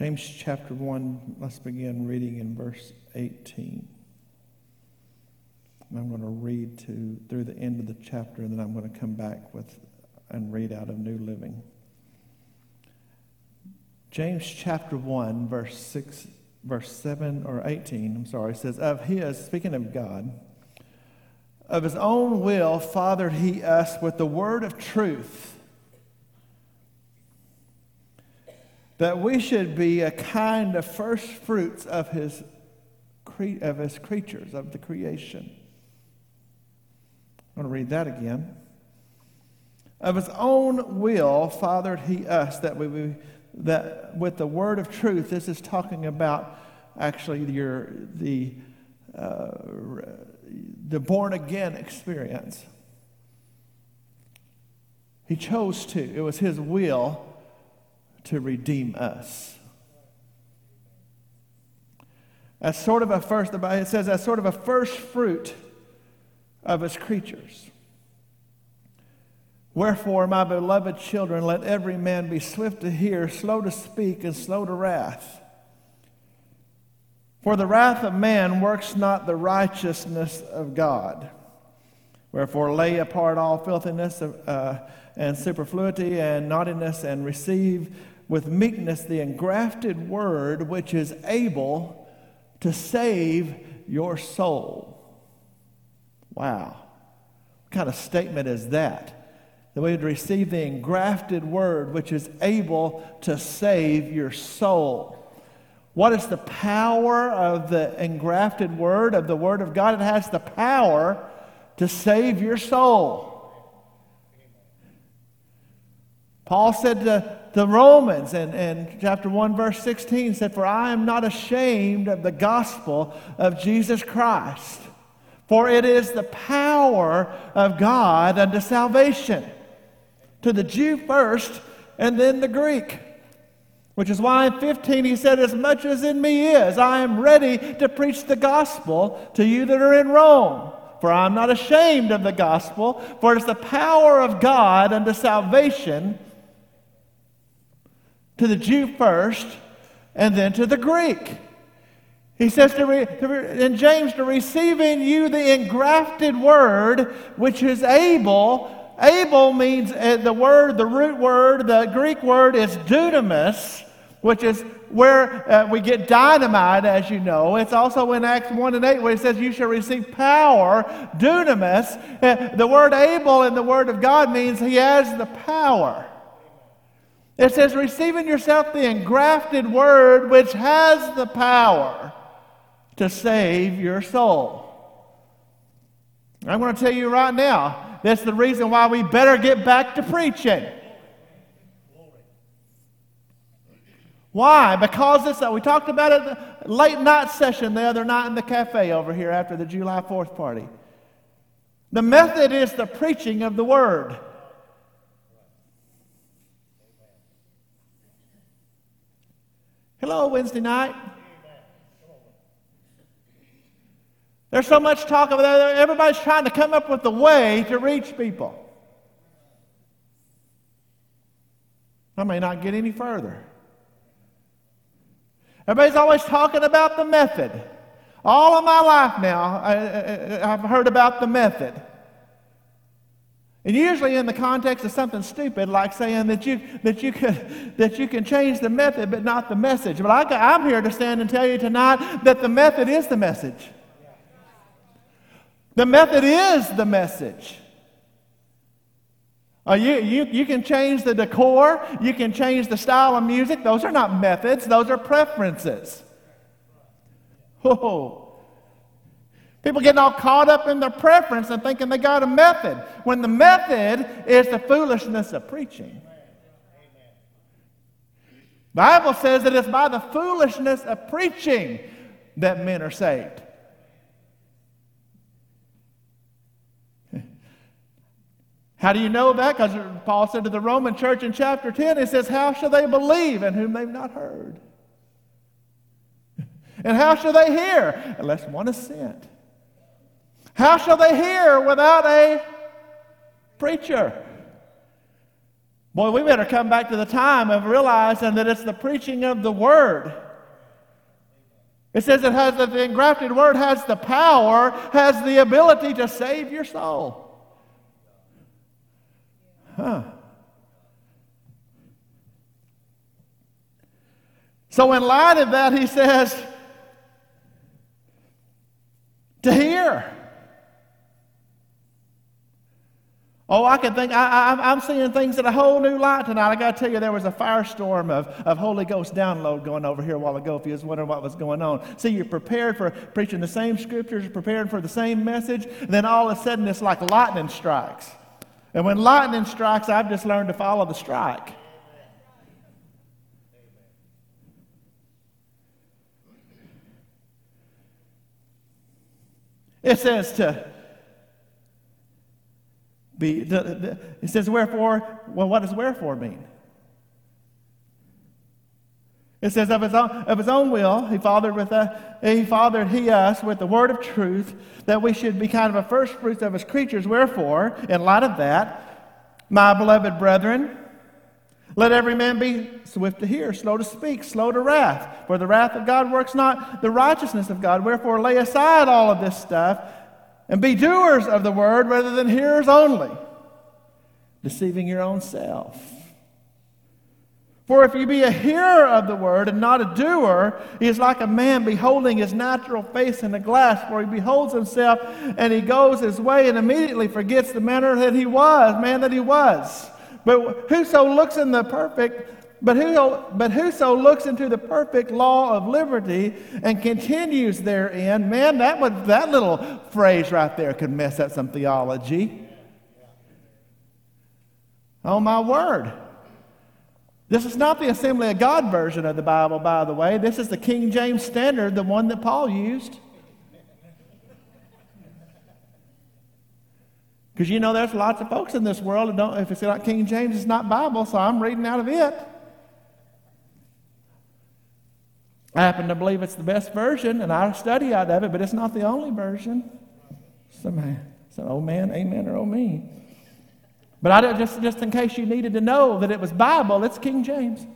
James chapter 1, let's begin reading in verse 18. I'm going to read to, through the end of the chapter, and then I'm going to come back with and read out of New Living. James chapter 1, verse 6, verse 7 or 18, I'm sorry, says, Of his, speaking of God, of his own will fathered he us with the word of truth, that we should be a kind of first fruits of his, of his creatures, of the creation. I'm going to read that again. Of his own will fathered he us that we that with the word of truth. This is talking about actually your the uh, the born again experience. He chose to. It was his will to redeem us. As sort of a first, it says, as sort of a first fruit of his creatures. Wherefore, my beloved children, let every man be swift to hear, slow to speak, and slow to wrath. For the wrath of man works not the righteousness of God. Wherefore, lay apart all filthiness of, uh, and superfluity and naughtiness, and receive with meekness the engrafted word which is able to save your soul. Wow. What kind of statement is that? That we would receive the engrafted word which is able to save your soul. What is the power of the engrafted word, of the word of God? It has the power to save your soul. Paul said to the Romans in, in chapter 1, verse 16, said, For I am not ashamed of the gospel of Jesus Christ for it is the power of God unto salvation. To the Jew first, and then the Greek. Which is why in 15 he said, As much as in me is, I am ready to preach the gospel to you that are in Rome. For I am not ashamed of the gospel, for it is the power of God unto salvation to the Jew first, and then to the Greek. He says to, re, to re, in James, to receive in you the engrafted word, which is able. Able means uh, the word, the root word, the Greek word is dunamis, which is where uh, we get dynamite, as you know. It's also in Acts 1 and 8 where it says, You shall receive power, dunamis. Uh, the word able in the word of God means he has the power. It says, Receiving yourself the engrafted word, which has the power to save your soul. I'm going to tell you right now, that's the reason why we better get back to preaching. Why? Because it's, that we talked about it late night session the other night in the cafe over here after the July 4th party. The method is the preaching of the word. Hello, Wednesday night. There's so much talk about. Everybody's trying to come up with a way to reach people. I may not get any further. Everybody's always talking about the method. All of my life now, I, have heard about the method. And usually in the context of something stupid, like saying that you, that you, could, that you can change the method but not the message. But I, I'm here to stand and tell you tonight that the method is the message. The method is the message. Uh, you, you, you can change the decor, you can change the style of music. Those are not methods, those are preferences. Oh. People getting all caught up in their preference and thinking they got a method, when the method is the foolishness of preaching. Bible says that it's by the foolishness of preaching that men are saved. How do you know that? Because Paul said to the Roman church in chapter 10, he says, How shall they believe in whom they've not heard? And how shall they hear unless one is sent? How shall they hear without a preacher? Boy, we better come back to the time of realizing that it's the preaching of the word. It says it has that the engrafted word has the power, has the ability to save your soul. Huh. So, in light of that, he says, to hear. Oh, I can think, I, am seeing things in a whole new light tonight. I got to tell you, there was a firestorm of, of Holy Ghost download going over here a while ago if you was wondering what was going on. See, you're prepared for preaching the same scriptures, preparing for the same message, and then all of a sudden it's like lightning strikes. And when lightning strikes, I've just learned to follow the strike. It says to be, the, the, it says, wherefore, well, what does wherefore mean? It says, of his own, of his own will, he fathered, with a, he fathered he us with the word of truth, that we should be kind of a first fruits of his creatures. Wherefore, in light of that, my beloved brethren, let every man be swift to hear, slow to speak, slow to wrath. For the wrath of God works not the righteousness of God. Wherefore, lay aside all of this stuff and be doers of the word rather than hearers only, deceiving your own self. For if you be a hearer of the word and not a doer, he is like a man beholding his natural face in a glass, for he beholds himself and he goes his way and immediately forgets the manner that he was, man that he was. But whoso looks in the perfect, but, who, but whoso looks into the perfect law of liberty and continues therein, man, that, would, that little phrase right there could mess up some theology. Oh, my word. This is not the Assembly of God version of the Bible, by the way. This is the King James Standard, the one that Paul used. Because you know, there's lots of folks in this world that don't, if it's not King James, it's not Bible, so I'm reading out of it. I happen to believe it's the best version, and I study out of it, but it's not the only version. Some, some old oh, man, amen, or oh me. But I just, just in case you needed to know that it was Bible, it's King James.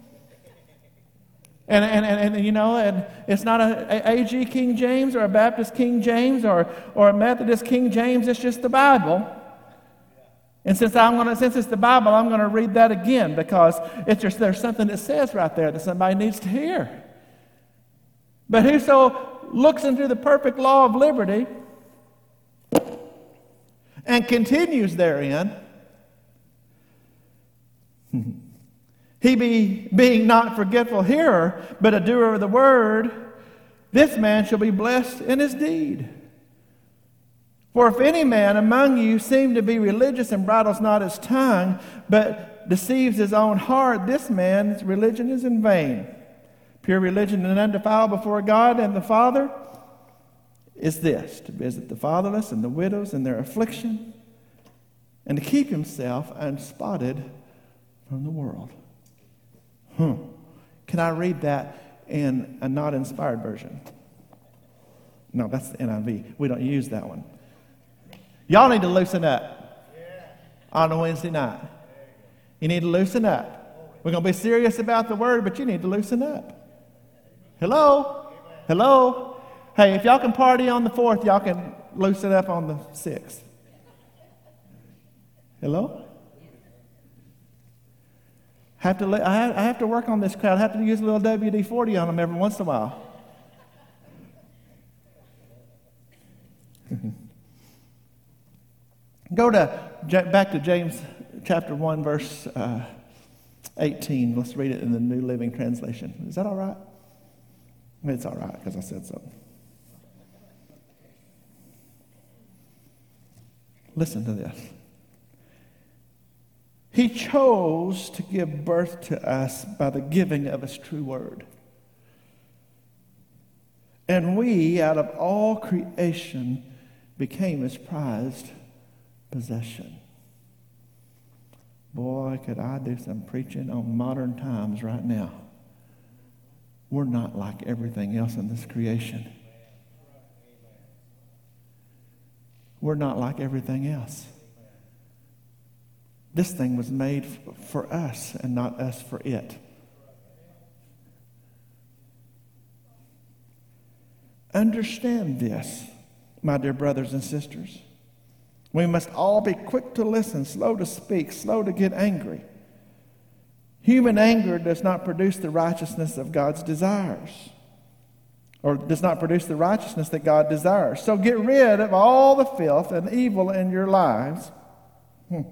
And, and, and, and, you know, and it's not a, a AG King James or a Baptist King James or, or a Methodist King James, it's just the Bible. And since, I'm gonna, since it's the Bible, I'm going to read that again because it's just, there's something that says right there that somebody needs to hear. But whoso looks into the perfect law of liberty and continues therein, he be being not forgetful hearer, but a doer of the word, this man shall be blessed in his deed. For if any man among you seem to be religious and bridles not his tongue, but deceives his own heart, this man's religion is in vain. Pure religion and undefiled before God and the Father is this to visit the fatherless and the widows in their affliction, and to keep himself unspotted from the world. Hmm. Can I read that in a not inspired version? No, that's the NIV. We don't use that one. Y'all need to loosen up on a Wednesday night. You need to loosen up. We're going to be serious about the word, but you need to loosen up. Hello? Hello? Hey, if y'all can party on the 4th, y'all can loosen up on the 6th. Hello? Have to, I have to work on this crowd. I have to use a little WD 40 on them every once in a while. Go to back to James chapter 1, verse uh, 18. Let's read it in the New Living Translation. Is that all right? It's all right because I said so. Listen to this. He chose to give birth to us by the giving of His true word. And we, out of all creation, became His prized possession. Boy, could I do some preaching on modern times right now. We're not like everything else in this creation. We're not like everything else. This thing was made for us and not us for it. Understand this, my dear brothers and sisters. We must all be quick to listen, slow to speak, slow to get angry. Human anger does not produce the righteousness of God's desires, or does not produce the righteousness that God desires. So get rid of all the filth and evil in your lives. Hmm.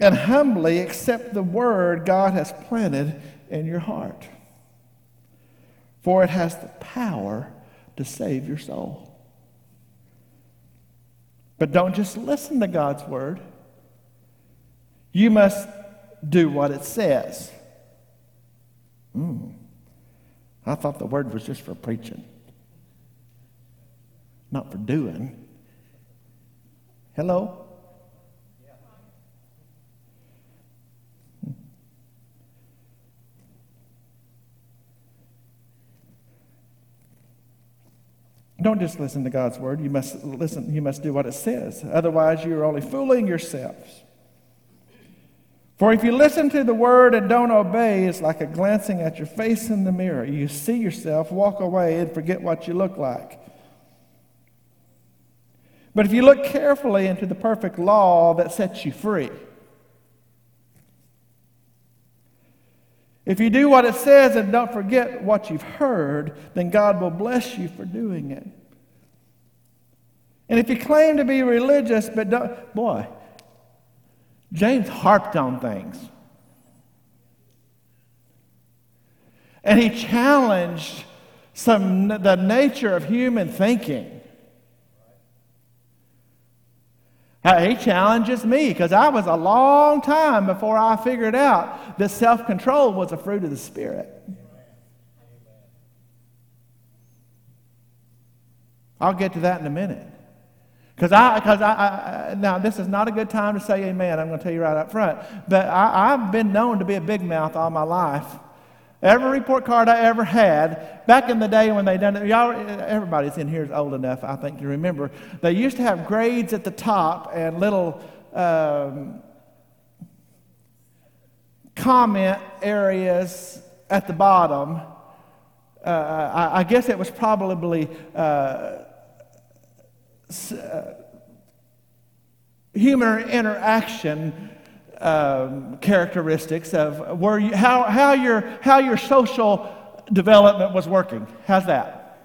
And humbly accept the word God has planted in your heart. For it has the power to save your soul. But don't just listen to God's word. You must do what it says. Mm. I thought the word was just for preaching, not for doing. Hello? Don't just listen to God's word. You must listen, you must do what it says. Otherwise, you are only fooling yourselves. For if you listen to the word and don't obey, it's like a glancing at your face in the mirror. You see yourself, walk away, and forget what you look like. But if you look carefully into the perfect law that sets you free, If you do what it says and don't forget what you've heard, then God will bless you for doing it. And if you claim to be religious, but don't, boy, James harped on things. And he challenged some the nature of human thinking. Uh, he challenges me because I was a long time before I figured out that self control was a fruit of the Spirit. I'll get to that in a minute. Because I, because I, I, now this is not a good time to say amen. I'm going to tell you right up front. But I, I've been known to be a big mouth all my life. Every report card I ever had, back in the day when they done it, y'all, everybody's in here is old enough, I think, to remember. They used to have grades at the top and little um, comment areas at the bottom. Uh, I, I, guess it was probably uh, human interaction um, characteristics of where you, how, how, your, how your social development was working. How's that?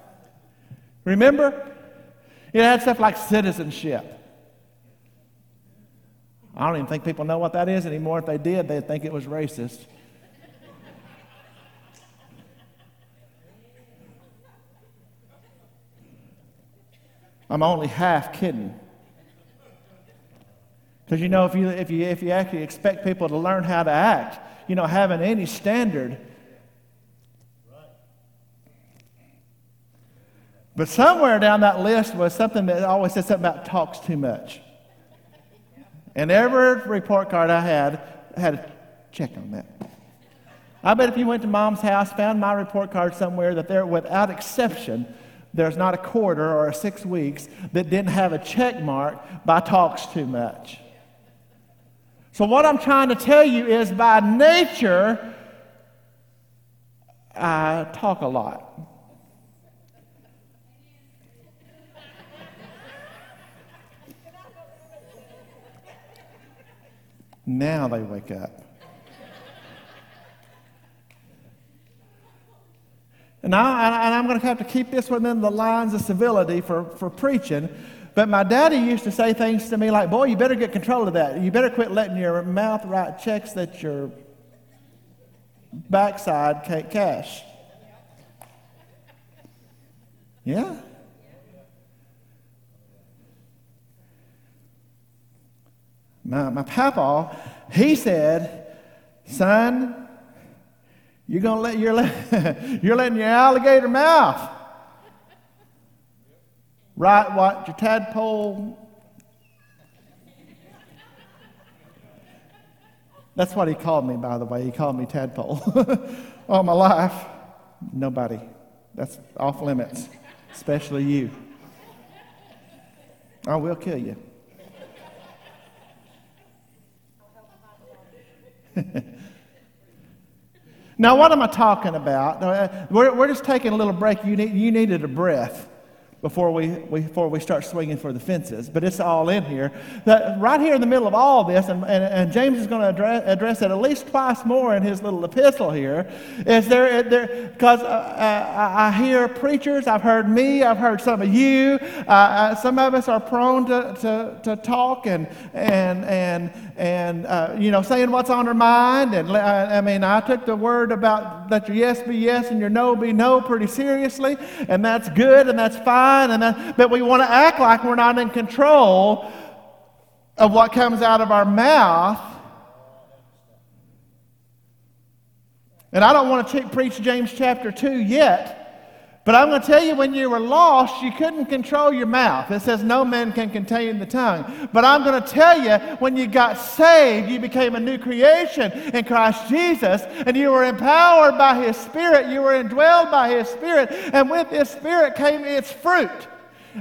Remember? It had stuff like citizenship. I don't even think people know what that is anymore. If they did, they'd think it was racist. I'm only half kidding. Because you know, if you, if, you, if you actually expect people to learn how to act, you know, having any standard. But somewhere down that list was something that always said something about talks too much. And every report card I had had a check on that. I bet if you went to mom's house, found my report card somewhere, that there, without exception, there's not a quarter or a six weeks that didn't have a check mark by talks too much. So, what I'm trying to tell you is by nature, I talk a lot. Now they wake up. And, I, I'm going to have to keep this within the lines of civility for, for preaching. But my daddy used to say things to me like, Boy, you better get control of that. You better quit letting your mouth write checks that your backside can't cash. Yeah? My, my papa, he said, Son, you're going to let, you're, let, you're letting your alligator mouth right what your tadpole. That's what he called me, by the way. He called me tadpole all my life. Nobody. That's off limits, especially you. I will kill you. now, what am I talking about? Uh, we're, we're just taking a little break. You, need, you needed a breath before we, before we start swinging for the fences, but it's all in here. That right here in the middle of all this, and, and, and James is going to address, address it at least twice more in his little epistle here, is there, because uh, uh, I hear preachers, I've heard me, I've heard some of you, uh, uh, some of us are prone to, to, to talk and, and, and, and uh, you know, saying what's on her mind. And I, I mean, I took the word about let your yes be yes and your no be no pretty seriously, and that's good and that's fine and then, but we want to act like we're not in control of what comes out of our mouth. And I don't want to preach James chapter 2 yet. But I'm going to tell you, when you were lost, you couldn't control your mouth. It says no man can contain the tongue. But I'm going to tell you, when you got saved, you became a new creation in Christ Jesus, and you were empowered by His Spirit. You were indwelled by His Spirit, and with His Spirit came its fruit.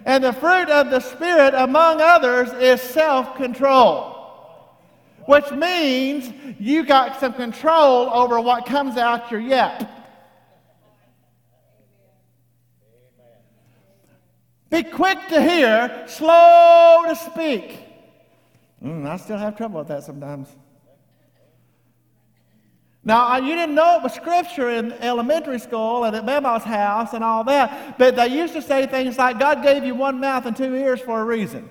And the fruit of the Spirit, among others, is self control. Which means you got some control over what comes out your yap. Be quick to hear, slow to speak. Mm, I still have trouble with that sometimes. Now, you didn't know it was scripture in elementary school and at Mama's house and all that, but they used to say things like, God gave you one mouth and two ears for a reason.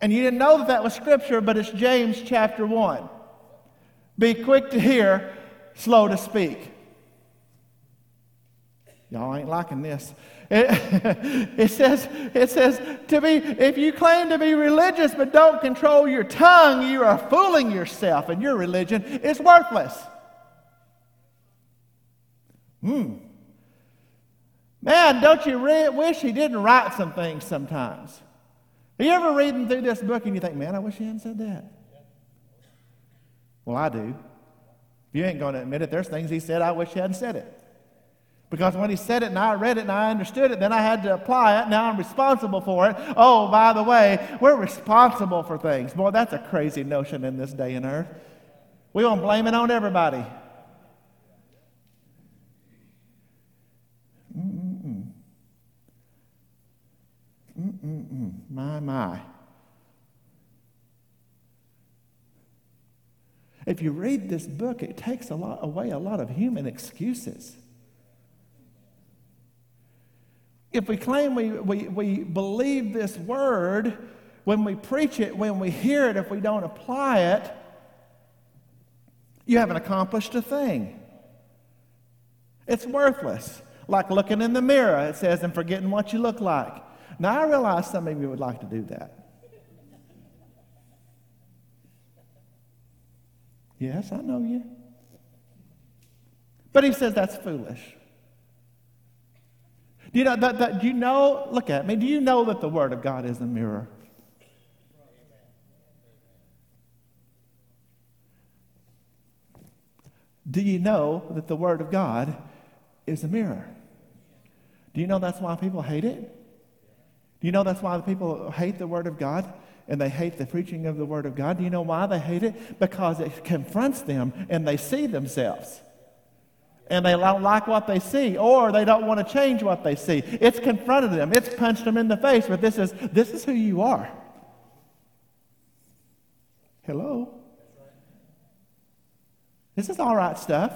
And you didn't know that that was scripture, but it's James chapter 1. Be quick to hear, slow to speak. Y'all ain't liking this. It, it, says, it says to be, if you claim to be religious but don't control your tongue, you are fooling yourself and your religion is worthless. Hmm. Man, don't you re- wish he didn't write some things sometimes? Are you ever reading through this book and you think, man, I wish he hadn't said that? Well, I do. If you ain't going to admit it, there's things he said I wish he hadn't said it. Because when he said it and I read it and I understood it, then I had to apply it. Now I'm responsible for it. Oh, by the way, we're responsible for things. Boy, that's a crazy notion in this day and earth. We want to blame it on everybody. Mm-mm-mm. Mm-mm-mm. My, my. If you read this book, it takes a lot, away a lot of human excuses. If we claim we, we, we believe this word, when we preach it, when we hear it, if we don't apply it, you haven't accomplished a thing. It's worthless. Like looking in the mirror, it says, and forgetting what you look like. Now, I realize some of you would like to do that. Yes, I know you. But he says that's foolish. Do you know that, that do you know, look at me, do you know that the Word of God is a mirror? Do you know that the Word of God is a mirror? Do you know that's why people hate it? Do you know that's why people hate the Word of God and they hate the preaching of the Word of God? Do you know why they hate it? Because it confronts them and they see themselves and they don't like what they see or they don't want to change what they see. It's confronted them, it's punched them in the face, but this is, this is who you are. Hello? This is all right stuff.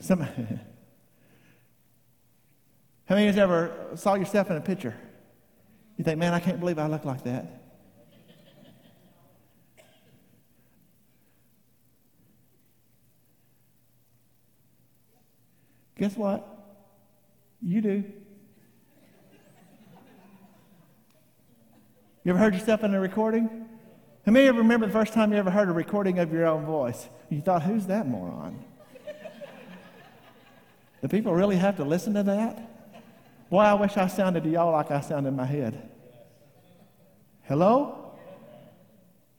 Some, how many of you ever saw yourself in a picture? You think, man, I can't believe I look like that. Guess what? You do. You ever heard yourself in a recording? How many of remember the first time you ever heard a recording of your own voice? You thought, who's that moron? Do people really have to listen to that? Boy, I wish I sounded to y'all like I sound in my head. Hello?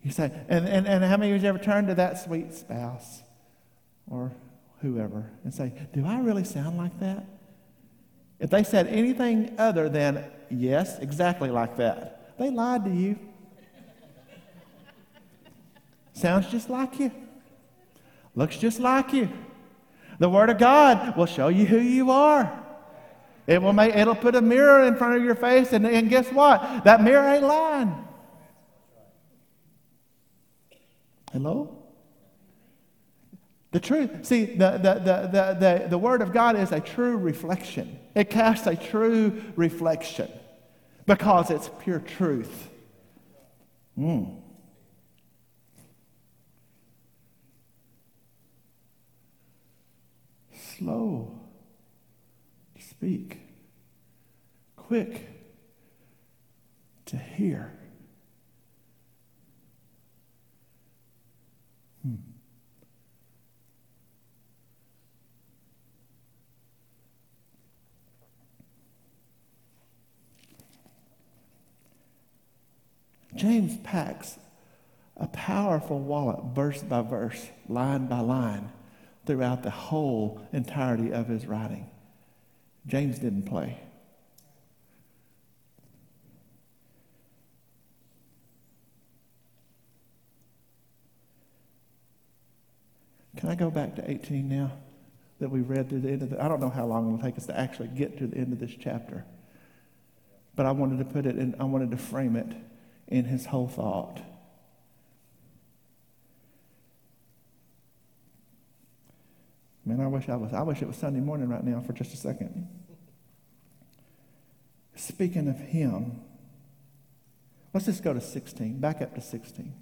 You say, and, and, and how many of you ever turned to that sweet spouse or whoever and say, Do I really sound like that? If they said anything other than, Yes, exactly like that, they lied to you. Sounds just like you. Looks just like you. The Word of God will show you who you are. It will make, it'll put a mirror in front of your face, and, and guess what? That mirror ain't lying. Hello? The truth, see, the, the, the, the, the, Word of God is a true reflection. It casts a true reflection because it's pure truth. Mm. Slow to speak, quick to hear. James packs a powerful wallet, verse by verse, line by line, throughout the whole entirety of his writing. James didn't play. Can I go back to 18 now that we read through the end of the I don't know how long it will take us to actually get to the end of this chapter. But I wanted to put it in I wanted to frame it in his whole thought. Man, I wish I was I wish it was Sunday morning right now for just a second. Speaking of him, let's just go to 16. Back up to 16.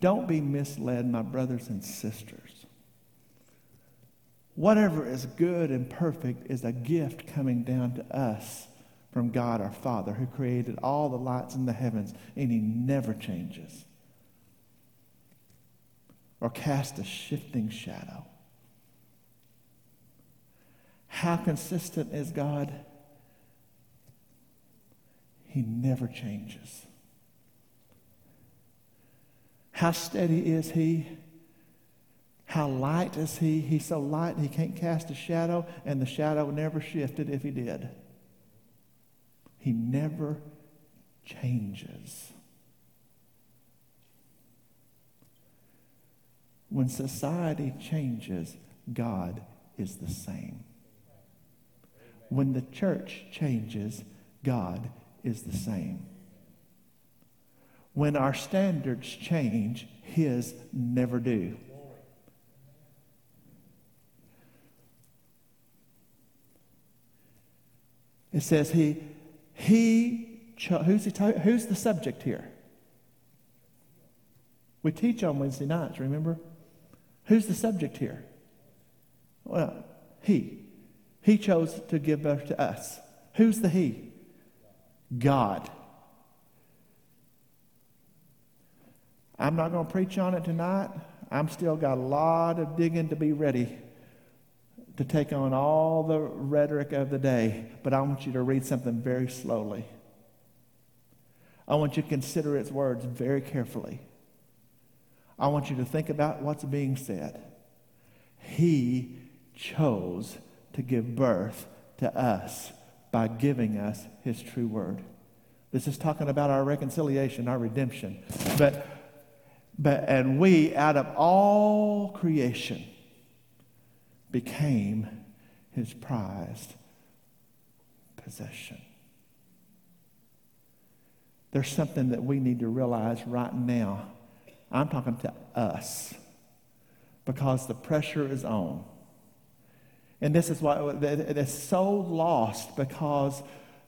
Don't be misled, my brothers and sisters. Whatever is good and perfect is a gift coming down to us from God our Father, who created all the lights in the heavens, and He never changes or casts a shifting shadow. How consistent is God? He never changes. How steady is He? How light is He? He's so light He can't cast a shadow, and the shadow never shifted if He did. He never changes. When society changes, God is the same. When the church changes, God is the same. When our standards change, His never do. It says He he, cho- who's, he ta- who's the subject here? We teach on Wednesday nights, remember? Who's the subject here? Well, He. He chose to give birth to us. Who's the He? God. I'm not going to preach on it tonight. I'm still got a lot of digging to be ready to take on all the rhetoric of the day, but I want you to read something very slowly. I want you to consider its words very carefully. I want you to think about what's being said. He chose to give birth to us by giving us his true word. This is talking about our reconciliation, our redemption. But, but and we, out of all creation, became his prized possession. There's something that we need to realize right now. I'm talking to us because the pressure is on. And this is why it is so lost because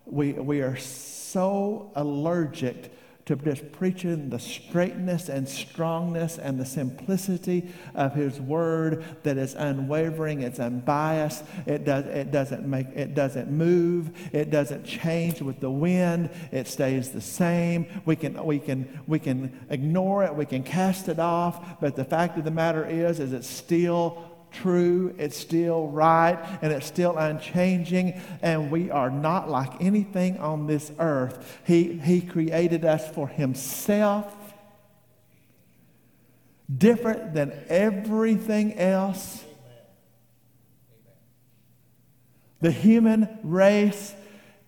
we, we are so allergic to just preaching the straightness and strongness and the simplicity of his word that is unwavering it's unbiased it, does, it doesn't make it doesn't move it doesn't change with the wind it stays the same. We can we can we can ignore it we can cast it off but the fact of the matter is is it's still true, it's still right, and it's still unchanging, and we are not like anything on this earth. He, he created us for Himself, different than everything else. The human race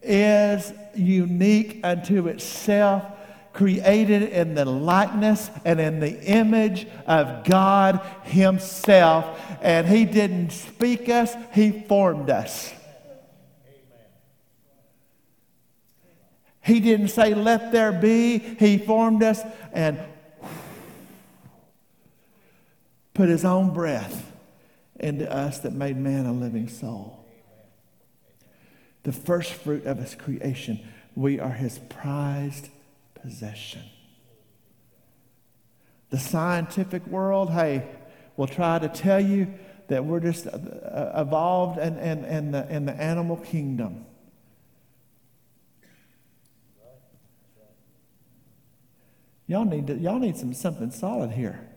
is unique unto itself created in the likeness and in the image of God Himself. And He didn't speak us, He formed us. He didn't say, let there be. He formed us and put his own breath into us that made man a living soul. The first fruit of his creation, we are his prized possession. The scientific world, hey, will try to tell you that we're just uh, uh, evolved in, in, in, the, in the animal kingdom. Y'all need, to, y'all need some, something solid here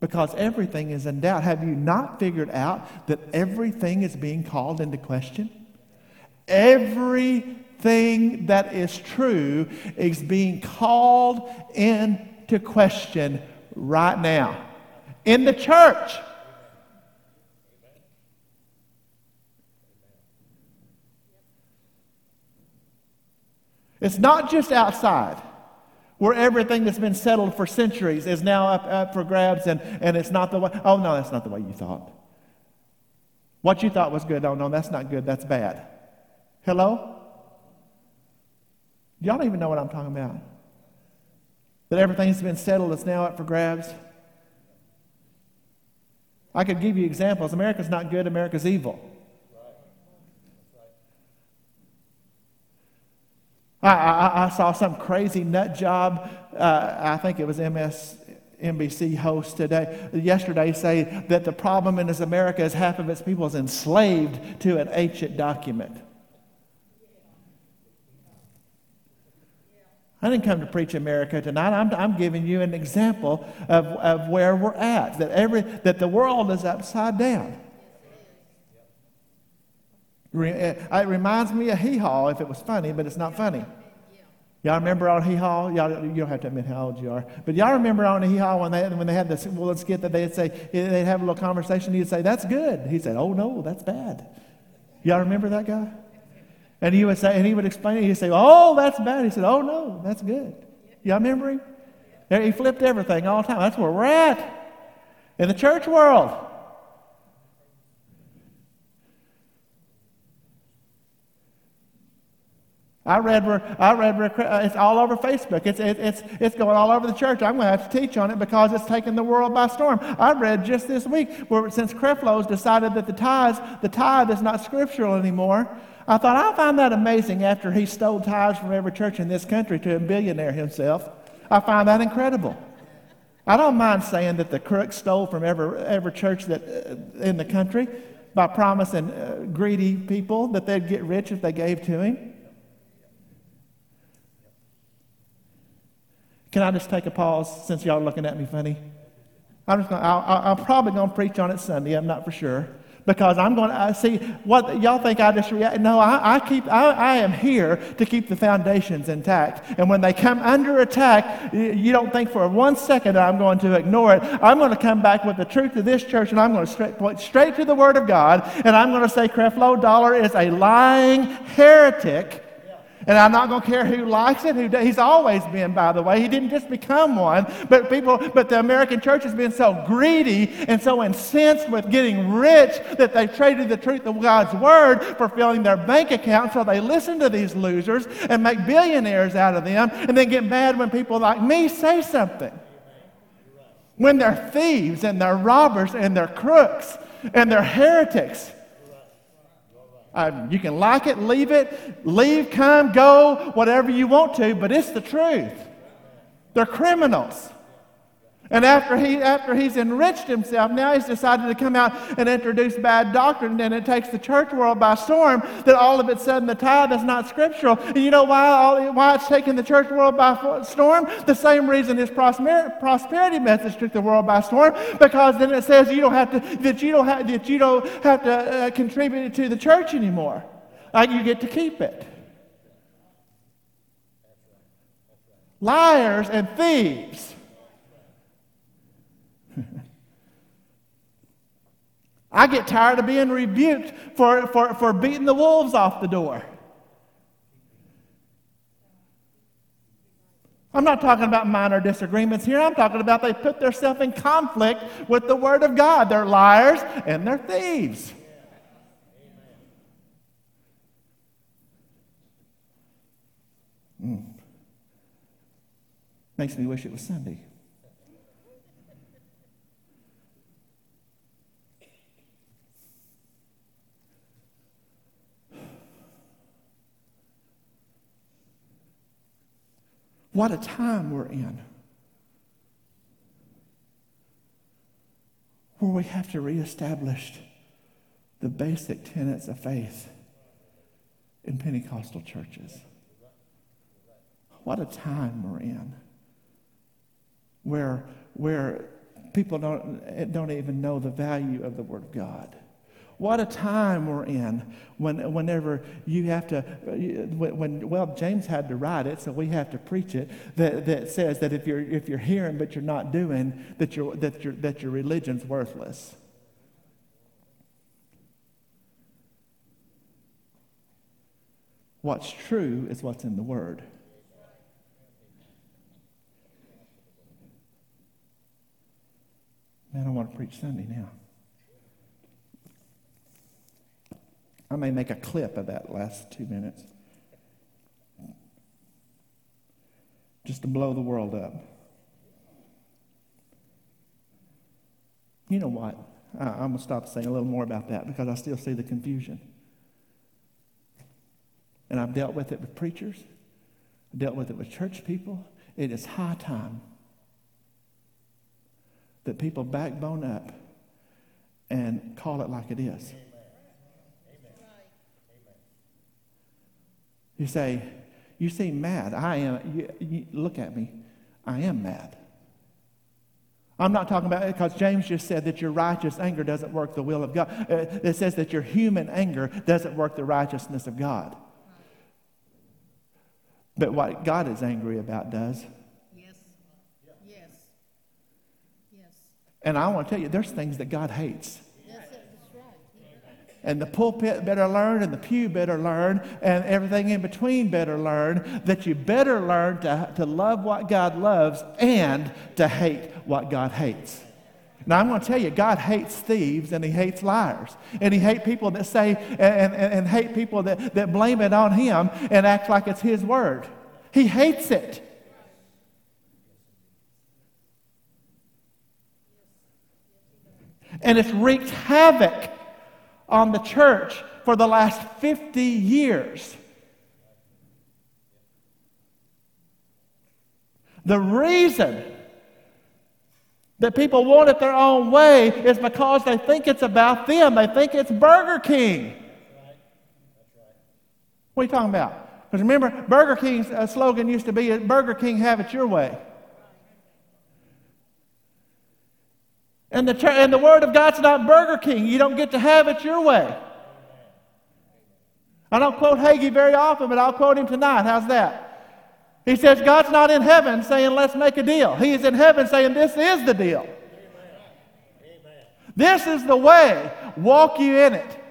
because everything is in doubt. Have you not figured out that everything is being called into question? Everything that is true is being called into question right now in the church. It's not just outside where everything that's been settled for centuries is now up, up for grabs and, and it's not the way. Oh, no, that's not the way you thought. What you thought was good, oh, no, that's not good, that's bad. Hello? Y'all don't even know what I'm talking about. That everything's been settled, it's now up for grabs. I could give you examples. America's not good, America's evil. I, I, I saw some crazy nut job. Uh, I think it was MSNBC host today, yesterday, say that the problem in this America is half of its people is enslaved to an ancient document. I didn't come to preach America tonight. I'm, I'm giving you an example of, of where we're at, that, every, that the world is upside down. Uh, it reminds me of Hee Haw if it was funny, but it's not funny. Y'all remember on Hee Haw? Y'all, you don't have to admit how old you are. But y'all remember on Hee Haw when they, when they had this little skit that they'd say, they'd have a little conversation. He'd say, That's good. He'd say, Oh, no, that's bad. Y'all remember that guy? And he would say, and he would explain it. He'd say, Oh, that's bad. He said, Oh, no, that's good. Y'all remember him? He flipped everything all the time. That's where we're at in the church world. I read, I read, uh, it's all over Facebook. It's, it's, it's going all over the church. I'm going to have to teach on it because it's taking the world by storm. I read just this week where since Creflo's decided that the tithe, the tithe is not scriptural anymore, I thought I find that amazing after he stole tithes from every church in this country to a billionaire himself. I find that incredible. I don't mind saying that the crook stole from every, every church that, uh, in the country by promising uh, greedy people that they'd get rich if they gave to him. Can I just take a pause since y'all are looking at me funny? I'm just gonna, i am probably going to preach on it Sunday. I'm not for sure. Because I'm going to uh, see what y'all think I just react. No, I, I keep, I, I, am here to keep the foundations intact. And when they come under attack, you don't think for one second that I'm going to ignore it. I'm going to come back with the truth of this church and I'm going to straight, point straight to the Word of God. And I'm going to say Creflo Dollar is a lying heretic and I'm not going to care who likes it, who does. He's always been, by the way. He didn't just become one. But people, but the American church has been so greedy and so incensed with getting rich that they've traded the truth of God's word for filling their bank account. So they listen to these losers and make billionaires out of them, and then get mad when people like me say something. When they're thieves and they're robbers and they're crooks and they're heretics. Uh, you can like it, leave it, leave, come, go, whatever you want to, but it's the truth. They're criminals. And after, he, after he's enriched himself, now he's decided to come out and introduce bad doctrine, and it takes the church world by storm that all of a sudden the tithe is not scriptural. And you know why, all, why it's taking the church world by storm? The same reason his prosperity message took the world by storm, because then it says you don't have to, that you don't have, that you don't have to uh, contribute to the church anymore. Like you get to keep it. Liars and thieves. I get tired of being rebuked for, for, for beating the wolves off the door. I'm not talking about minor disagreements here. I'm talking about they put themselves in conflict with the Word of God. They're liars and they're thieves. Mm. Makes me wish it was Sunday. What a time we're in. Where we have to reestablish the basic tenets of faith in Pentecostal churches. What a time we're in. Where, where people don't, don't even know the value of the Word of God. What a time we're in when, whenever you have to, when, well, James had to write it, so we have to preach it, that, that says that if you're, if you're hearing but you're not doing, that, you that, your that your religion's worthless. What's true is what's in the Word. Man, I want to preach Sunday now. I may make a clip of that last two minutes just to blow the world up. You know what? I, am going to stop saying a little more about that because I still see the confusion. And I've dealt with it with preachers, I've dealt with it with church people. It is high time that people backbone up and call it like it is. You say, You seem mad. I am. You, you, look at me. I am mad. I'm not talking about it because James just said that your righteous anger doesn't work the will of God. Uh, it says that your human anger doesn't work the righteousness of God. But what God is angry about does. Yes. Yes. Yes. And I want to tell you, there's things that God hates. And the pulpit better learn, and the pew better learn, and everything in between better learn that you better learn to, to love what God loves and to hate what God hates. Now, I'm going to tell you, God hates thieves and He hates liars. And He hates people that say, and, and, and hate people that, that blame it on Him and act like it's His word. He hates it. And it's wreaked havoc on the church for the last 50 years. The reason that people want it their own way is because they think it's about them. They think it's Burger King. What are you talking about? Because remember, Burger King's uh, slogan used to be Burger King, have it your way. And the, and the Word of God's not Burger King. You don't get to have it your way. I don't quote Hagee very often, but I'll quote him tonight. How's that? He says, God's not in heaven saying, let's make a deal. He is in heaven saying, this is the deal. Amen. This is the way. Walk you in it.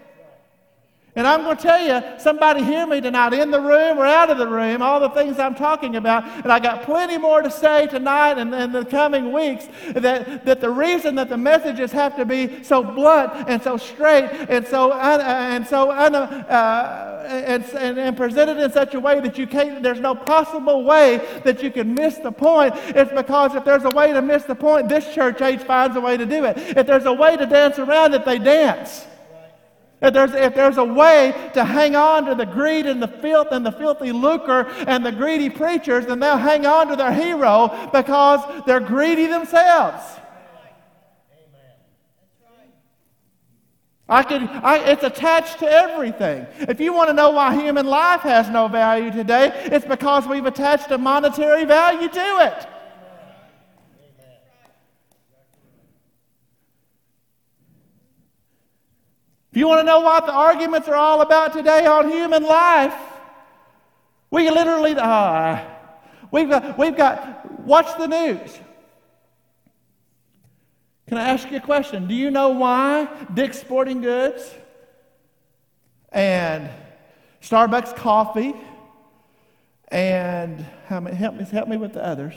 And I'm going to tell you, somebody hear me tonight in the room or out of the room, all the things I'm talking about. And I got plenty more to say tonight and in the coming weeks that, that the reason that the messages have to be so blunt and so straight and so, un, and, so un, uh, and, and, and presented in such a way that you can't, there's no possible way that you can miss the point. It's because if there's a way to miss the point, this church age finds a way to do it. If there's a way to dance around it, they dance. If there's, if there's a way to hang on to the greed and the filth and the filthy lucre and the greedy preachers, then they'll hang on to their hero because they're greedy themselves. I could, I, it's attached to everything. If you want to know why human life has no value today, it's because we've attached a monetary value to it. If you want to know what the arguments are all about today on human life, we literally, uh, we've, got, we've got, watch the news. Can I ask you a question? Do you know why Dick's Sporting Goods and Starbucks Coffee and help, me, help me with the others.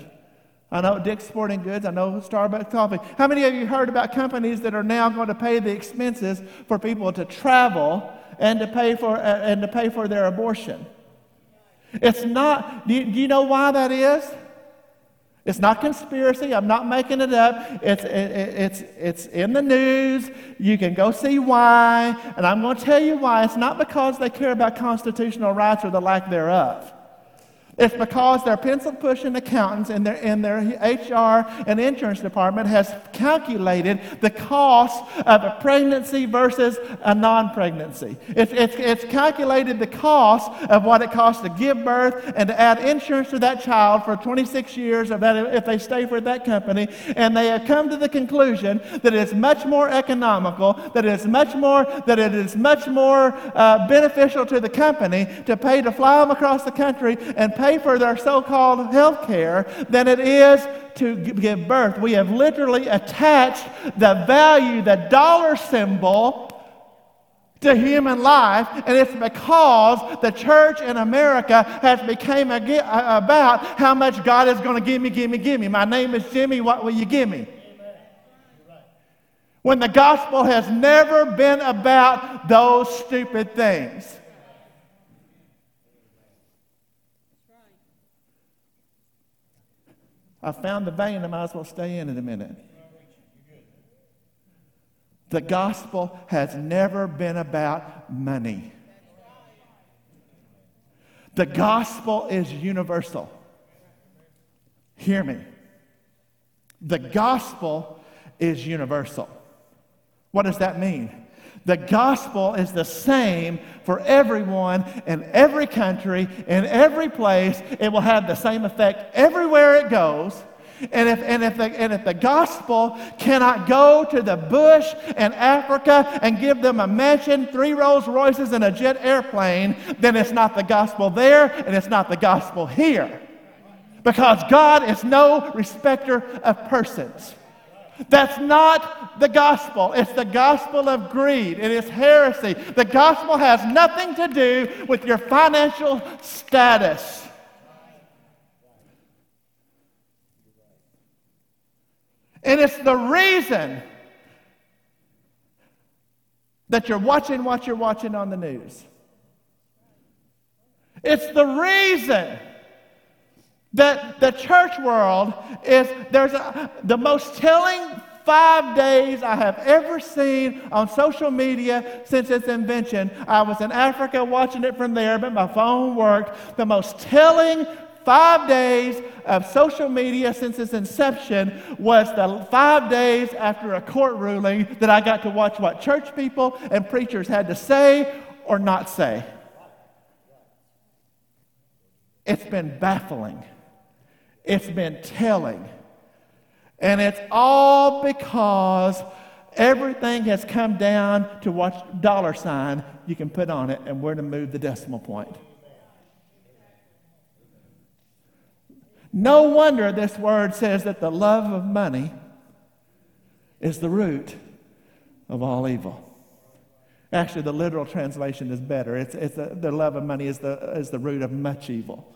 I know Dick's Sporting Goods. I know Starbucks Coffee. How many of you heard about companies that are now going to pay the expenses for people to travel and to pay for, uh, and to pay for their abortion? It's not, do you, do you know why that is? It's not conspiracy. I'm not making it up. It's, it, it's, it's in the news. You can go see why. And I'm going to tell you why. It's not because they care about constitutional rights or the lack thereof. It's because their pencil pushing accountants in their, in their HR and insurance department has calculated the cost of a pregnancy versus a non pregnancy. It's, it's, it's calculated the cost of what it costs to give birth and to add insurance to that child for 26 years of that if they stay for that company. And they have come to the conclusion that it is much more economical, that it is much more, that it is much more uh, beneficial to the company to pay to fly them across the country and pay pay for their so called health care than it is to give birth. We have literally attached the value, the dollar symbol, to human life, and it's because the church in America has become about how much God is going to give me, give me, give me. My name is Jimmy, what will you give me? When the gospel has never been about those stupid things. I found the vein, I might as well stay in it a minute. The gospel has never been about money. The gospel is universal. Hear me. The gospel is universal. What does that mean? The gospel is the same for everyone in every country, in every place. It will have the same effect everywhere it goes. And if, and, if the, and if the gospel cannot go to the bush in Africa and give them a mansion, three Rolls Royces, and a jet airplane, then it's not the gospel there and it's not the gospel here. Because God is no respecter of persons. That's not the gospel. It's the gospel of greed. It is heresy. The gospel has nothing to do with your financial status. And it's the reason that you're watching what you're watching on the news. It's the reason that the church world is there's a, the most telling five days I have ever seen on social media since its invention. I was in Africa watching it from there, but my phone worked. The most telling five days of social media since its inception was the five days after a court ruling that I got to watch what church people and preachers had to say or not say. It's been baffling. It's been telling. And it's all because everything has come down to what dollar sign you can put on it and where to move the decimal point. No wonder this word says that the love of money is the root of all evil. Actually, the literal translation is better. It's, it's the, the love of money is the, is the root of much evil.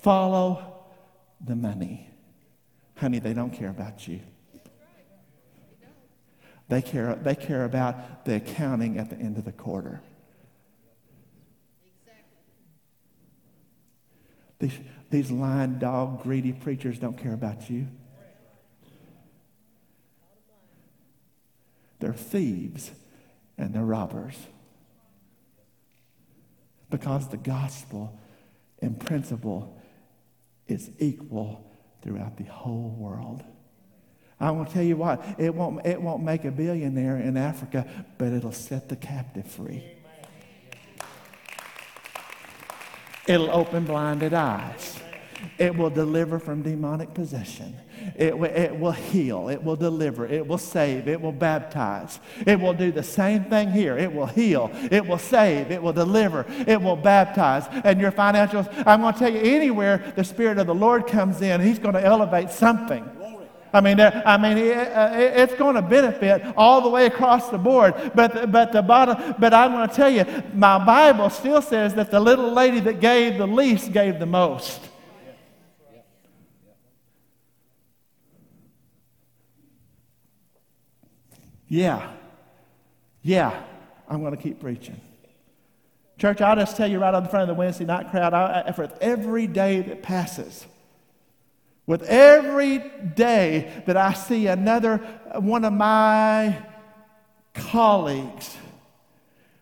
Follow the money. Honey, they don't care about you. They care, they care about the accounting at the end of the quarter. These, these lying dog, greedy preachers don't care about you. They're thieves and they're robbers. Because the gospel and principle is equal throughout the whole world. I want to tell you what, it won't, it won't make a billionaire in Africa, but it'll set the captive free. It'll open blinded eyes. It will deliver from demonic possession. It, w- it will heal. It will deliver. It will save. It will baptize. It will do the same thing here. It will heal. It will save. It will deliver. It will baptize. And your financials, I'm going to tell you, anywhere the Spirit of the Lord comes in, He's going to elevate something. I mean, I mean, uh, it's going to benefit all the way across the board. But, but the bottom, but I'm going to tell you, my Bible still says that the little lady that gave the least gave the most. Yeah, yeah, I'm going to keep preaching. Church, I'll just tell you right on the front of the Wednesday night crowd, I, for every day that passes, with every day that I see another uh, one of my colleagues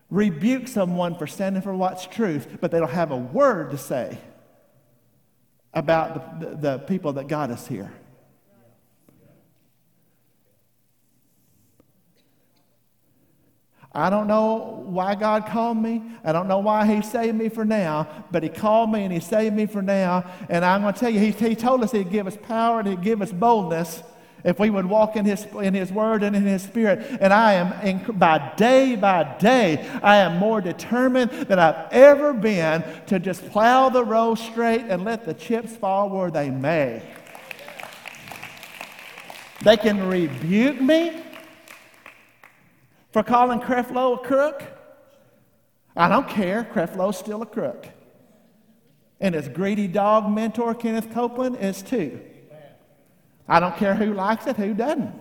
rebuke someone for standing for what's truth, but they don't have a word to say about the, the, the people that got us here. I don't know why God called me. I don't know why He saved me for now, but He called me and He saved me for now. And I'm going to tell you, He, he told us He'd give us power and He'd give us boldness if we would walk in His, in his Word and in His Spirit. And I am, in, by day by day, I am more determined than I've ever been to just plow the road straight and let the chips fall where they may. They can rebuke me for calling Creflo a crook? I don't care. Creflo's still a crook. And his greedy dog mentor, Kenneth Copeland, is too. I don't care who likes it, who doesn't.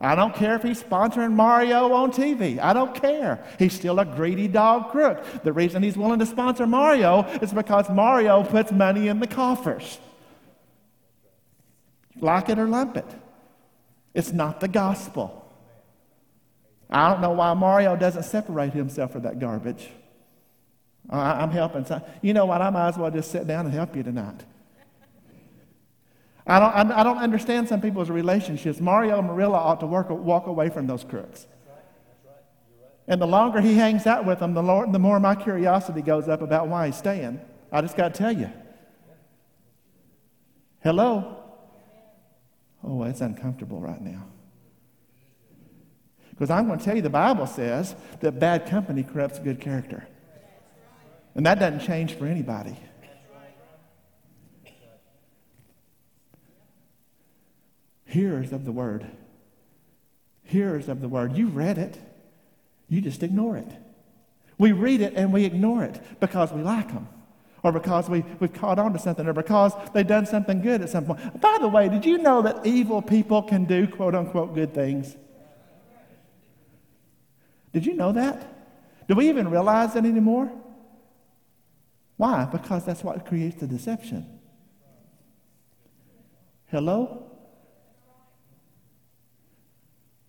I don't care if he's sponsoring Mario on TV. I don't care. He's still a greedy dog crook. The reason he's willing to sponsor Mario is because Mario puts money in the coffers. Like it or lump it. It's not the gospel. I don't know why Mario doesn't separate himself from that garbage. Uh, I, am helping. You know what? I might as well just sit down and help you tonight. I don't, I don't understand some people's relationships. Mario and Marilla ought to work, walk away from those crooks. And the longer he hangs out with them, the, the more my curiosity goes up about why he's staying. I just got to tell you. Hello? Oh, it's uncomfortable right now. Because I'm going to tell you, the Bible says that bad company corrupts good character. And that doesn't change for anybody. Hearers of the word. Hearers of the word. You read it, you just ignore it. We read it and we ignore it because we like them, or because we, we've caught on to something, or because they've done something good at some point. By the way, did you know that evil people can do quote unquote good things? Did you know that? Do we even realize that anymore? Why? Because that's what creates the deception. Hello?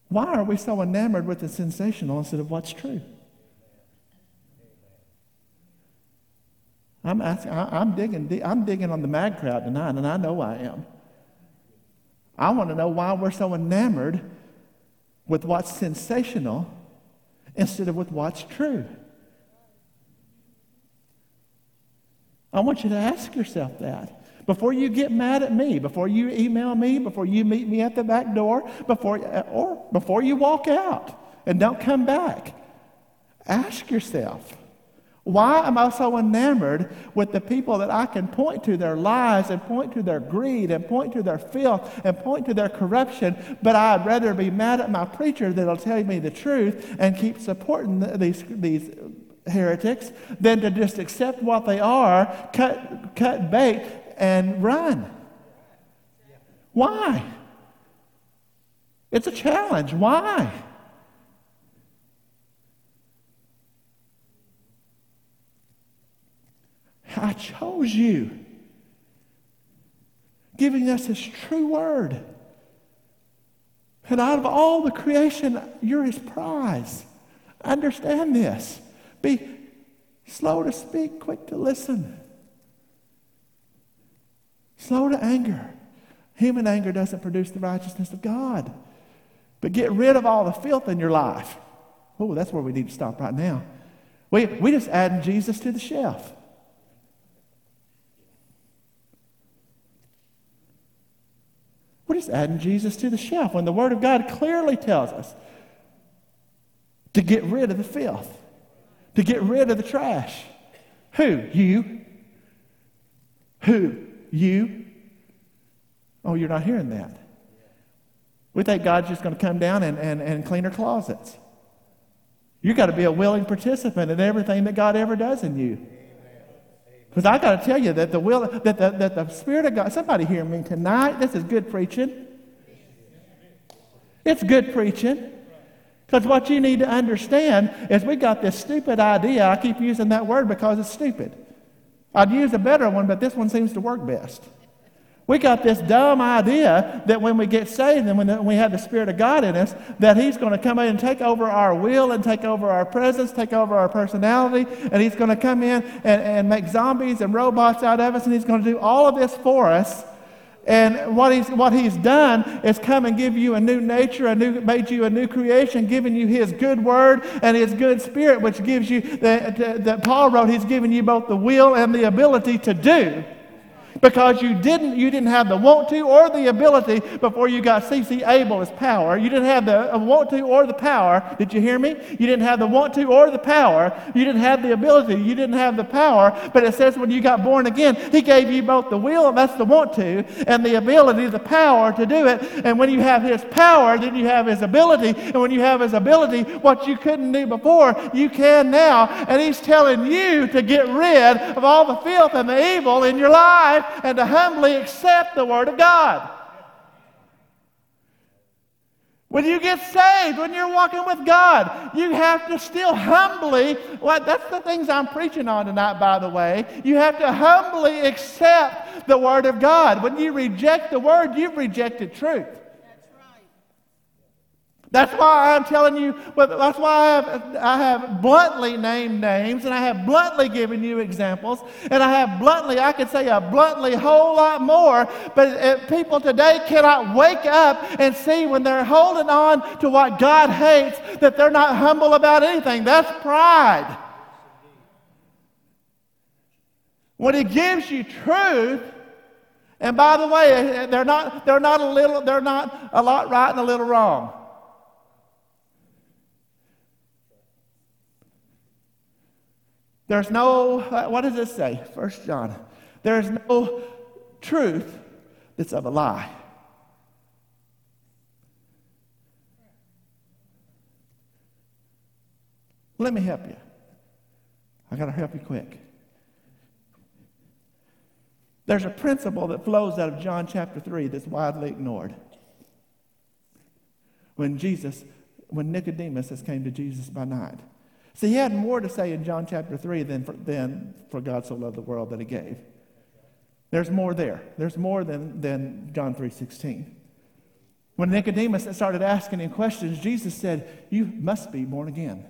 Why are we so enamored with the sensational instead of what's true? I'm asking, I, am digging, I'm digging on the mad crowd tonight, and I know I am. I want to know why we're so enamored with what's sensational instead of with what's true. I want you to ask yourself that. Before you get mad at me, before you email me, before you meet me at the back door, before, or before you walk out and don't come back, ask yourself why am I so enamored with the people that I can point to their lies and point to their greed and point to their filth and point to their corruption, but I'd rather be mad at my preacher that'll tell me the truth and keep supporting these, these heretics than to just accept what they are, cut, cut bait, and run? Why? It's a challenge. Why? I chose you, giving us His true word. And out of all the creation, you're His prize. Understand this. Be slow to speak, quick to listen, slow to anger. Human anger doesn't produce the righteousness of God. But get rid of all the filth in your life. Oh, that's where we need to stop right now. We, we just adding Jesus to the shelf. We're just adding Jesus to the shelf when the Word of God clearly tells us to get rid of the filth, to get rid of the trash. Who? You. Who? You. Oh, you're not hearing that. We think God's just going to come down and, and, and clean our closets. You've got to be a willing participant in everything that God ever does in you. Because I got to tell you that the will, that the, that the Spirit of God, somebody hear me tonight, this is good preaching. It's good preaching. Because what you need to understand is we got this stupid idea. I keep using that word because it's stupid. I'd use a better one, but this one seems to work best. We got this dumb idea that when we get saved and when we have the Spirit of God in us, that He's going to come in and take over our will and take over our presence, take over our personality, and He's going to come in and, and make zombies and robots out of us, and He's going to do all of this for us. And what he's, what he's done is come and give you a new nature, a new, made you a new creation, giving you his good word and his good spirit, which gives you, that Paul wrote, he's given you both the will and the ability to do because you didn't, you didn't have the want to or the ability before you got CC able as power. You didn't have the uh, want to or the power. Did you hear me? You didn't have the want to or the power. You didn't have the ability. You didn't have the power. But it says when you got born again, He gave you both the will, that's the want to, and the ability, the power to do it. And when you have His power, then you have His ability. And when you have His ability, what you couldn't do before, you can now. And He's telling you to get rid of all the filth and the evil in your life and to humbly accept the Word of God. When you get saved, when you're walking with God, you have to still humbly, well, that's the things I'm preaching on tonight, by the way. You have to humbly accept the Word of God. When you reject the Word, you've rejected truth. That's why I'm telling you, that's why I have, I have bluntly named names and I have bluntly given you examples. And I have bluntly, I could say a bluntly whole lot more, but people today cannot wake up and see when they're holding on to what God hates that they're not humble about anything. That's pride. When He gives you truth, and by the way, they're not, they're not a little, they're not a lot right and a little wrong. There's no, uh, what does this say? First John. There's no truth that's of a lie. Let me help you. I got to help you quick. There's a principle that flows out of John chapter 3 that's widely ignored. When Jesus, when Nicodemus has came to Jesus by night. See, he had more to say in John chapter 3 than for, than for God so loved the world that he gave. There's more there. There's more than, than John 3.16. When Nicodemus started asking him questions, Jesus said, you must be born again.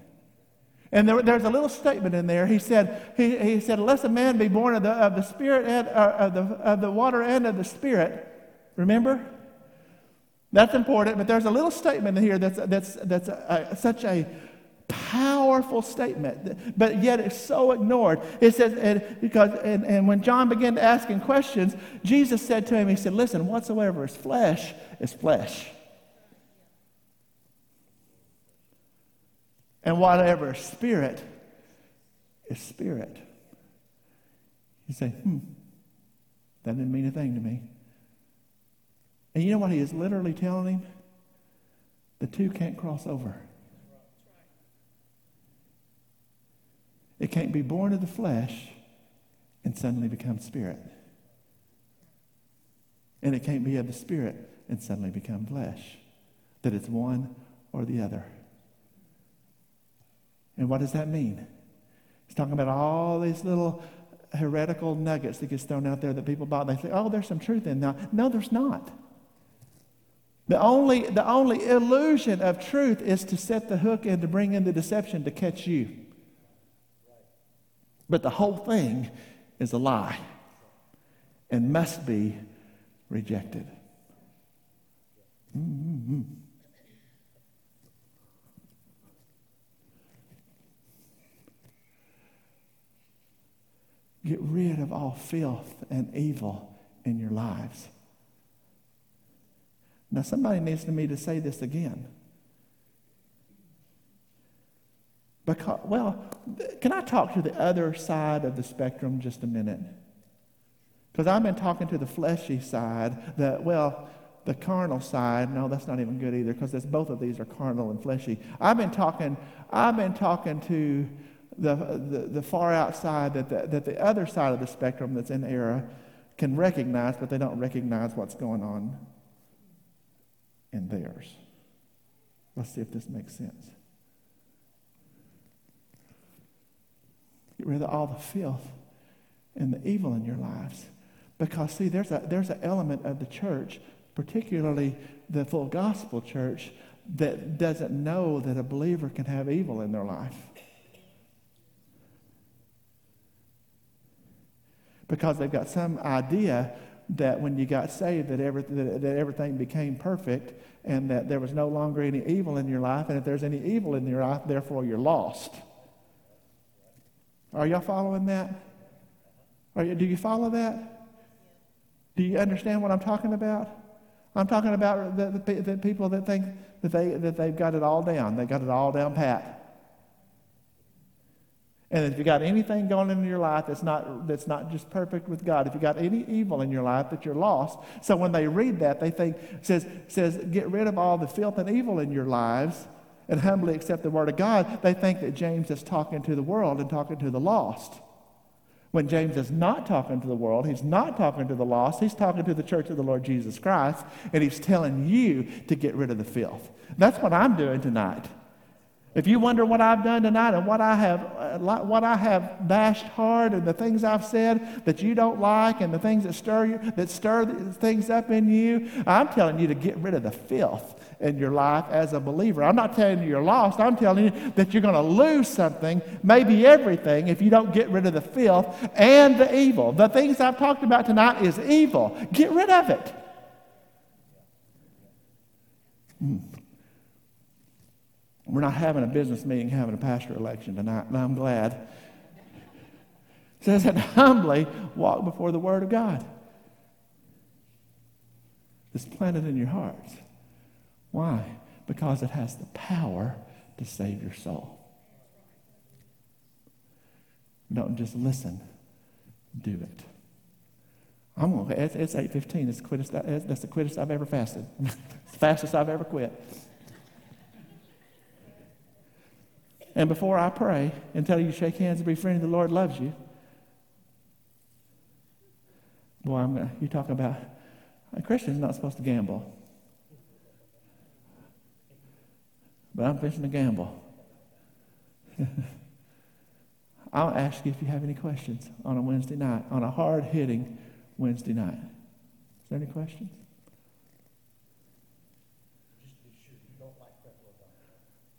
And there, there's a little statement in there. He said, he, he said, unless a man be born of the, of the spirit and uh, of, the, of the water and of the spirit, remember? That's important, but there's a little statement here that's, that's, that's a, a, such a powerful statement, but yet it's so ignored. It says, and, because, and, and when John began asking questions, Jesus said to him, He said, Listen, whatsoever is flesh is flesh. And whatever is spirit is spirit. You say, hmm, that didn't mean a thing to me. And you know what he is literally telling him? The two can't cross over. It can't be born of the flesh and suddenly become spirit. And it can't be of the spirit and suddenly become flesh. That it's one or the other. And what does that mean? He's talking about all these little heretical nuggets that gets thrown out there that people buy. They say, oh, there's some truth in that. No, there's not. The only, the only illusion of truth is to set the hook and to bring in the deception to catch you. But the whole thing is a lie and must be rejected. Mm-hmm. Get rid of all filth and evil in your lives. Now, somebody needs me to say this again. Because, well, can I talk to the other side of the spectrum just a minute? Because I've been talking to the fleshy side that, well, the carnal side. No, that's not even good either because both of these are carnal and fleshy. I've been talking, I've been talking to the, the, the far outside that the, that the other side of the spectrum that's in error can recognize, but they don't recognize what's going on in theirs. Let's see if this makes sense. Get rid of all the filth and the evil in your lives. Because, see, there's, a, there's an element of the church, particularly the full gospel church, that doesn't know that a believer can have evil in their life. Because they've got some idea that when you got saved that, every, that, that everything became perfect and that there was no longer any evil in your life. And if there's any evil in your life, therefore you're lost. Are y'all following that? You, do you follow that? Do you understand what I'm talking about? I'm talking about the, the, the, people that think that, they, that they've got it all down. They've got it all down pat. And if you got anything going in your life that's not, that's not just perfect with God, if you got any evil in your life, that you're lost. So when they read that, they think, says, says, get rid of all the filth and evil in your lives and humbly accept the word of God. They think that James is talking to the world and talking to the lost. When James is not talking to the world, he's not talking to the lost, he's talking to the church of the Lord Jesus Christ, and he's telling you to get rid of the filth. That's what I'm doing tonight. If you wonder what I've done tonight and what I have, uh, what I have bashed hard and the things I've said that you don't like and the things that stir you, that stir things up in you, I'm telling you to get rid of the filth in your life as a believer. I'm not telling you you're lost. I'm telling you that you're going to lose something, maybe everything, if you don't get rid of the filth and the evil. The things I've talked about tonight is evil. Get rid of it. Mm. We're not having a business meeting, having a pastor election tonight, and I'm glad. It says that humbly walk before the Word of God. It's planted in your hearts. Why? Because it has the power to save your soul. Don't just listen, do it. I'm gonna, it's, it's 8.15. It's the quickest, that's the quickest I've ever fasted. fastest I've ever quit. And before I pray and tell you shake hands and be friends, the Lord loves you. Boy, I'm gonna, you talk about a Christian's not supposed to gamble. But I'm fishing to gamble. I'll ask you if you have any questions on a Wednesday night, on a hard hitting Wednesday night. Is there any questions?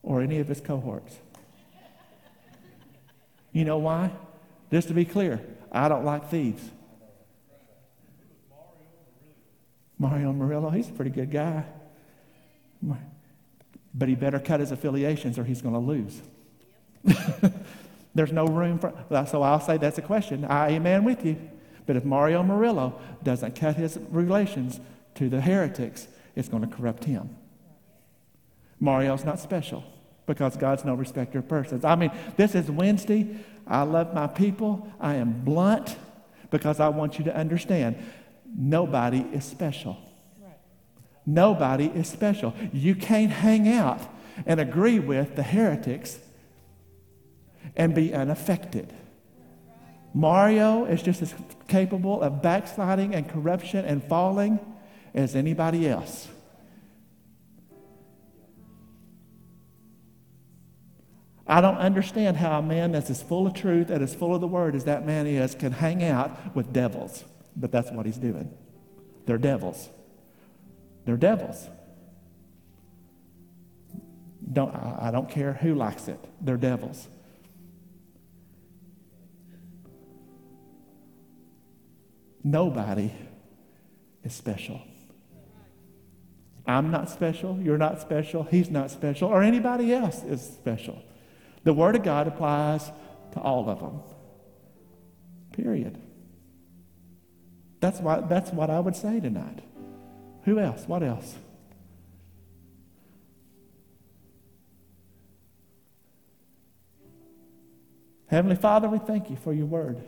Or any of his cohorts. You know why? Just to be clear, I don't like thieves. Mario Murillo, he's a pretty good guy. But he better cut his affiliations or he's going to lose. There's no room for, so I'll say that's a question. I amen with you. But if Mario Murillo doesn't cut his relations to the heretics, it's going to corrupt him. Mario's not special because God's no respecter of persons. I mean, this is Wednesday. I love my people. I am blunt because I want you to understand nobody is special. Nobody is special. You can't hang out and agree with the heretics and be unaffected. Mario is just as capable of backsliding and corruption and falling as anybody else. I don't understand how a man that's as full of truth and as full of the word as that man is can hang out with devils. But that's what he's doing. They're devils. They're devils. Don't, I don't care who likes it. They're devils. Nobody is special. I'm not special. You're not special. He's not special. Or anybody else is special. The Word of God applies to all of them. Period. That's what, that's what I would say tonight. Who else? What else? Heavenly Father, we thank you for your word.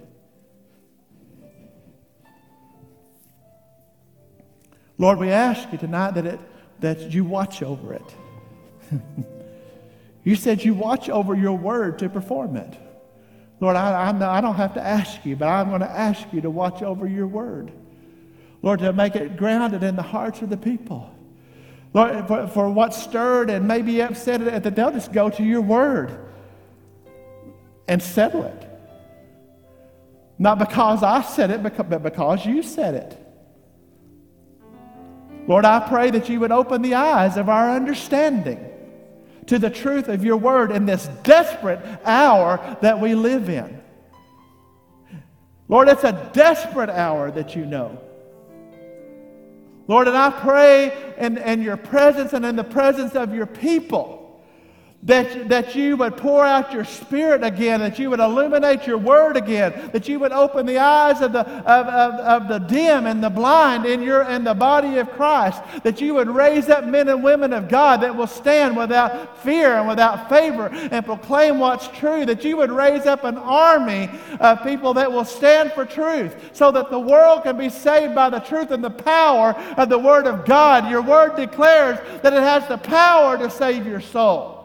Lord, we ask you tonight that, it, that you watch over it. you said you watch over your word to perform it. Lord, I, I, I don't have to ask you, but I'm going to ask you to watch over your word. Lord, to make it grounded in the hearts of the people. Lord, for, for what stirred and maybe upset it, that they'll just go to your word and settle it. Not because I said it, but because you said it. Lord, I pray that you would open the eyes of our understanding to the truth of your word in this desperate hour that we live in. Lord, it's a desperate hour that you know. Lord, and I pray in, in your presence and in the presence of your people that, that you would pour out your spirit again, that you would illuminate your word again, that you would open the eyes of the, of, of, of the dim and the blind in, your, in the body of Christ, that you would raise up men and women of God that will stand without fear and without favor and proclaim what's true, that you would raise up an army of people that will stand for truth so that the world can be saved by the truth and the power of the word of God. Your word declares that it has the power to save your soul.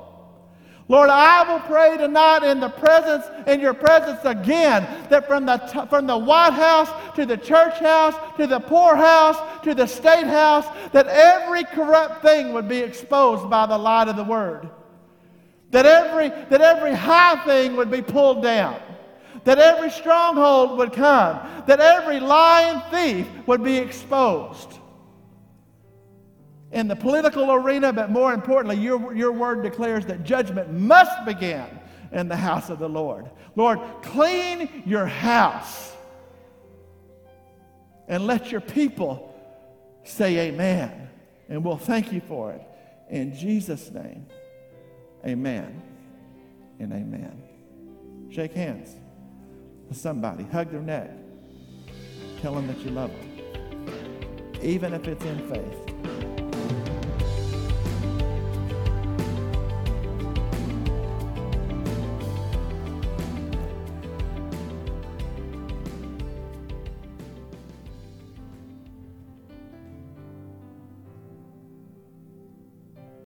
Lord, I will pray tonight in the presence, in your presence again, that from the, t- from the White House to the church house to the poorhouse to the state house, that every corrupt thing would be exposed by the light of the word. That every, that every high thing would be pulled down. That every stronghold would come. That every lying thief would be exposed in the political arena, but more importantly, your, your word declares that judgment must begin in the house of the Lord. Lord, clean your house and let your people say amen. And we'll thank you for it. In Jesus' name, amen and amen. Shake hands with somebody, hug their neck, tell them that you love them, even if it's in faith.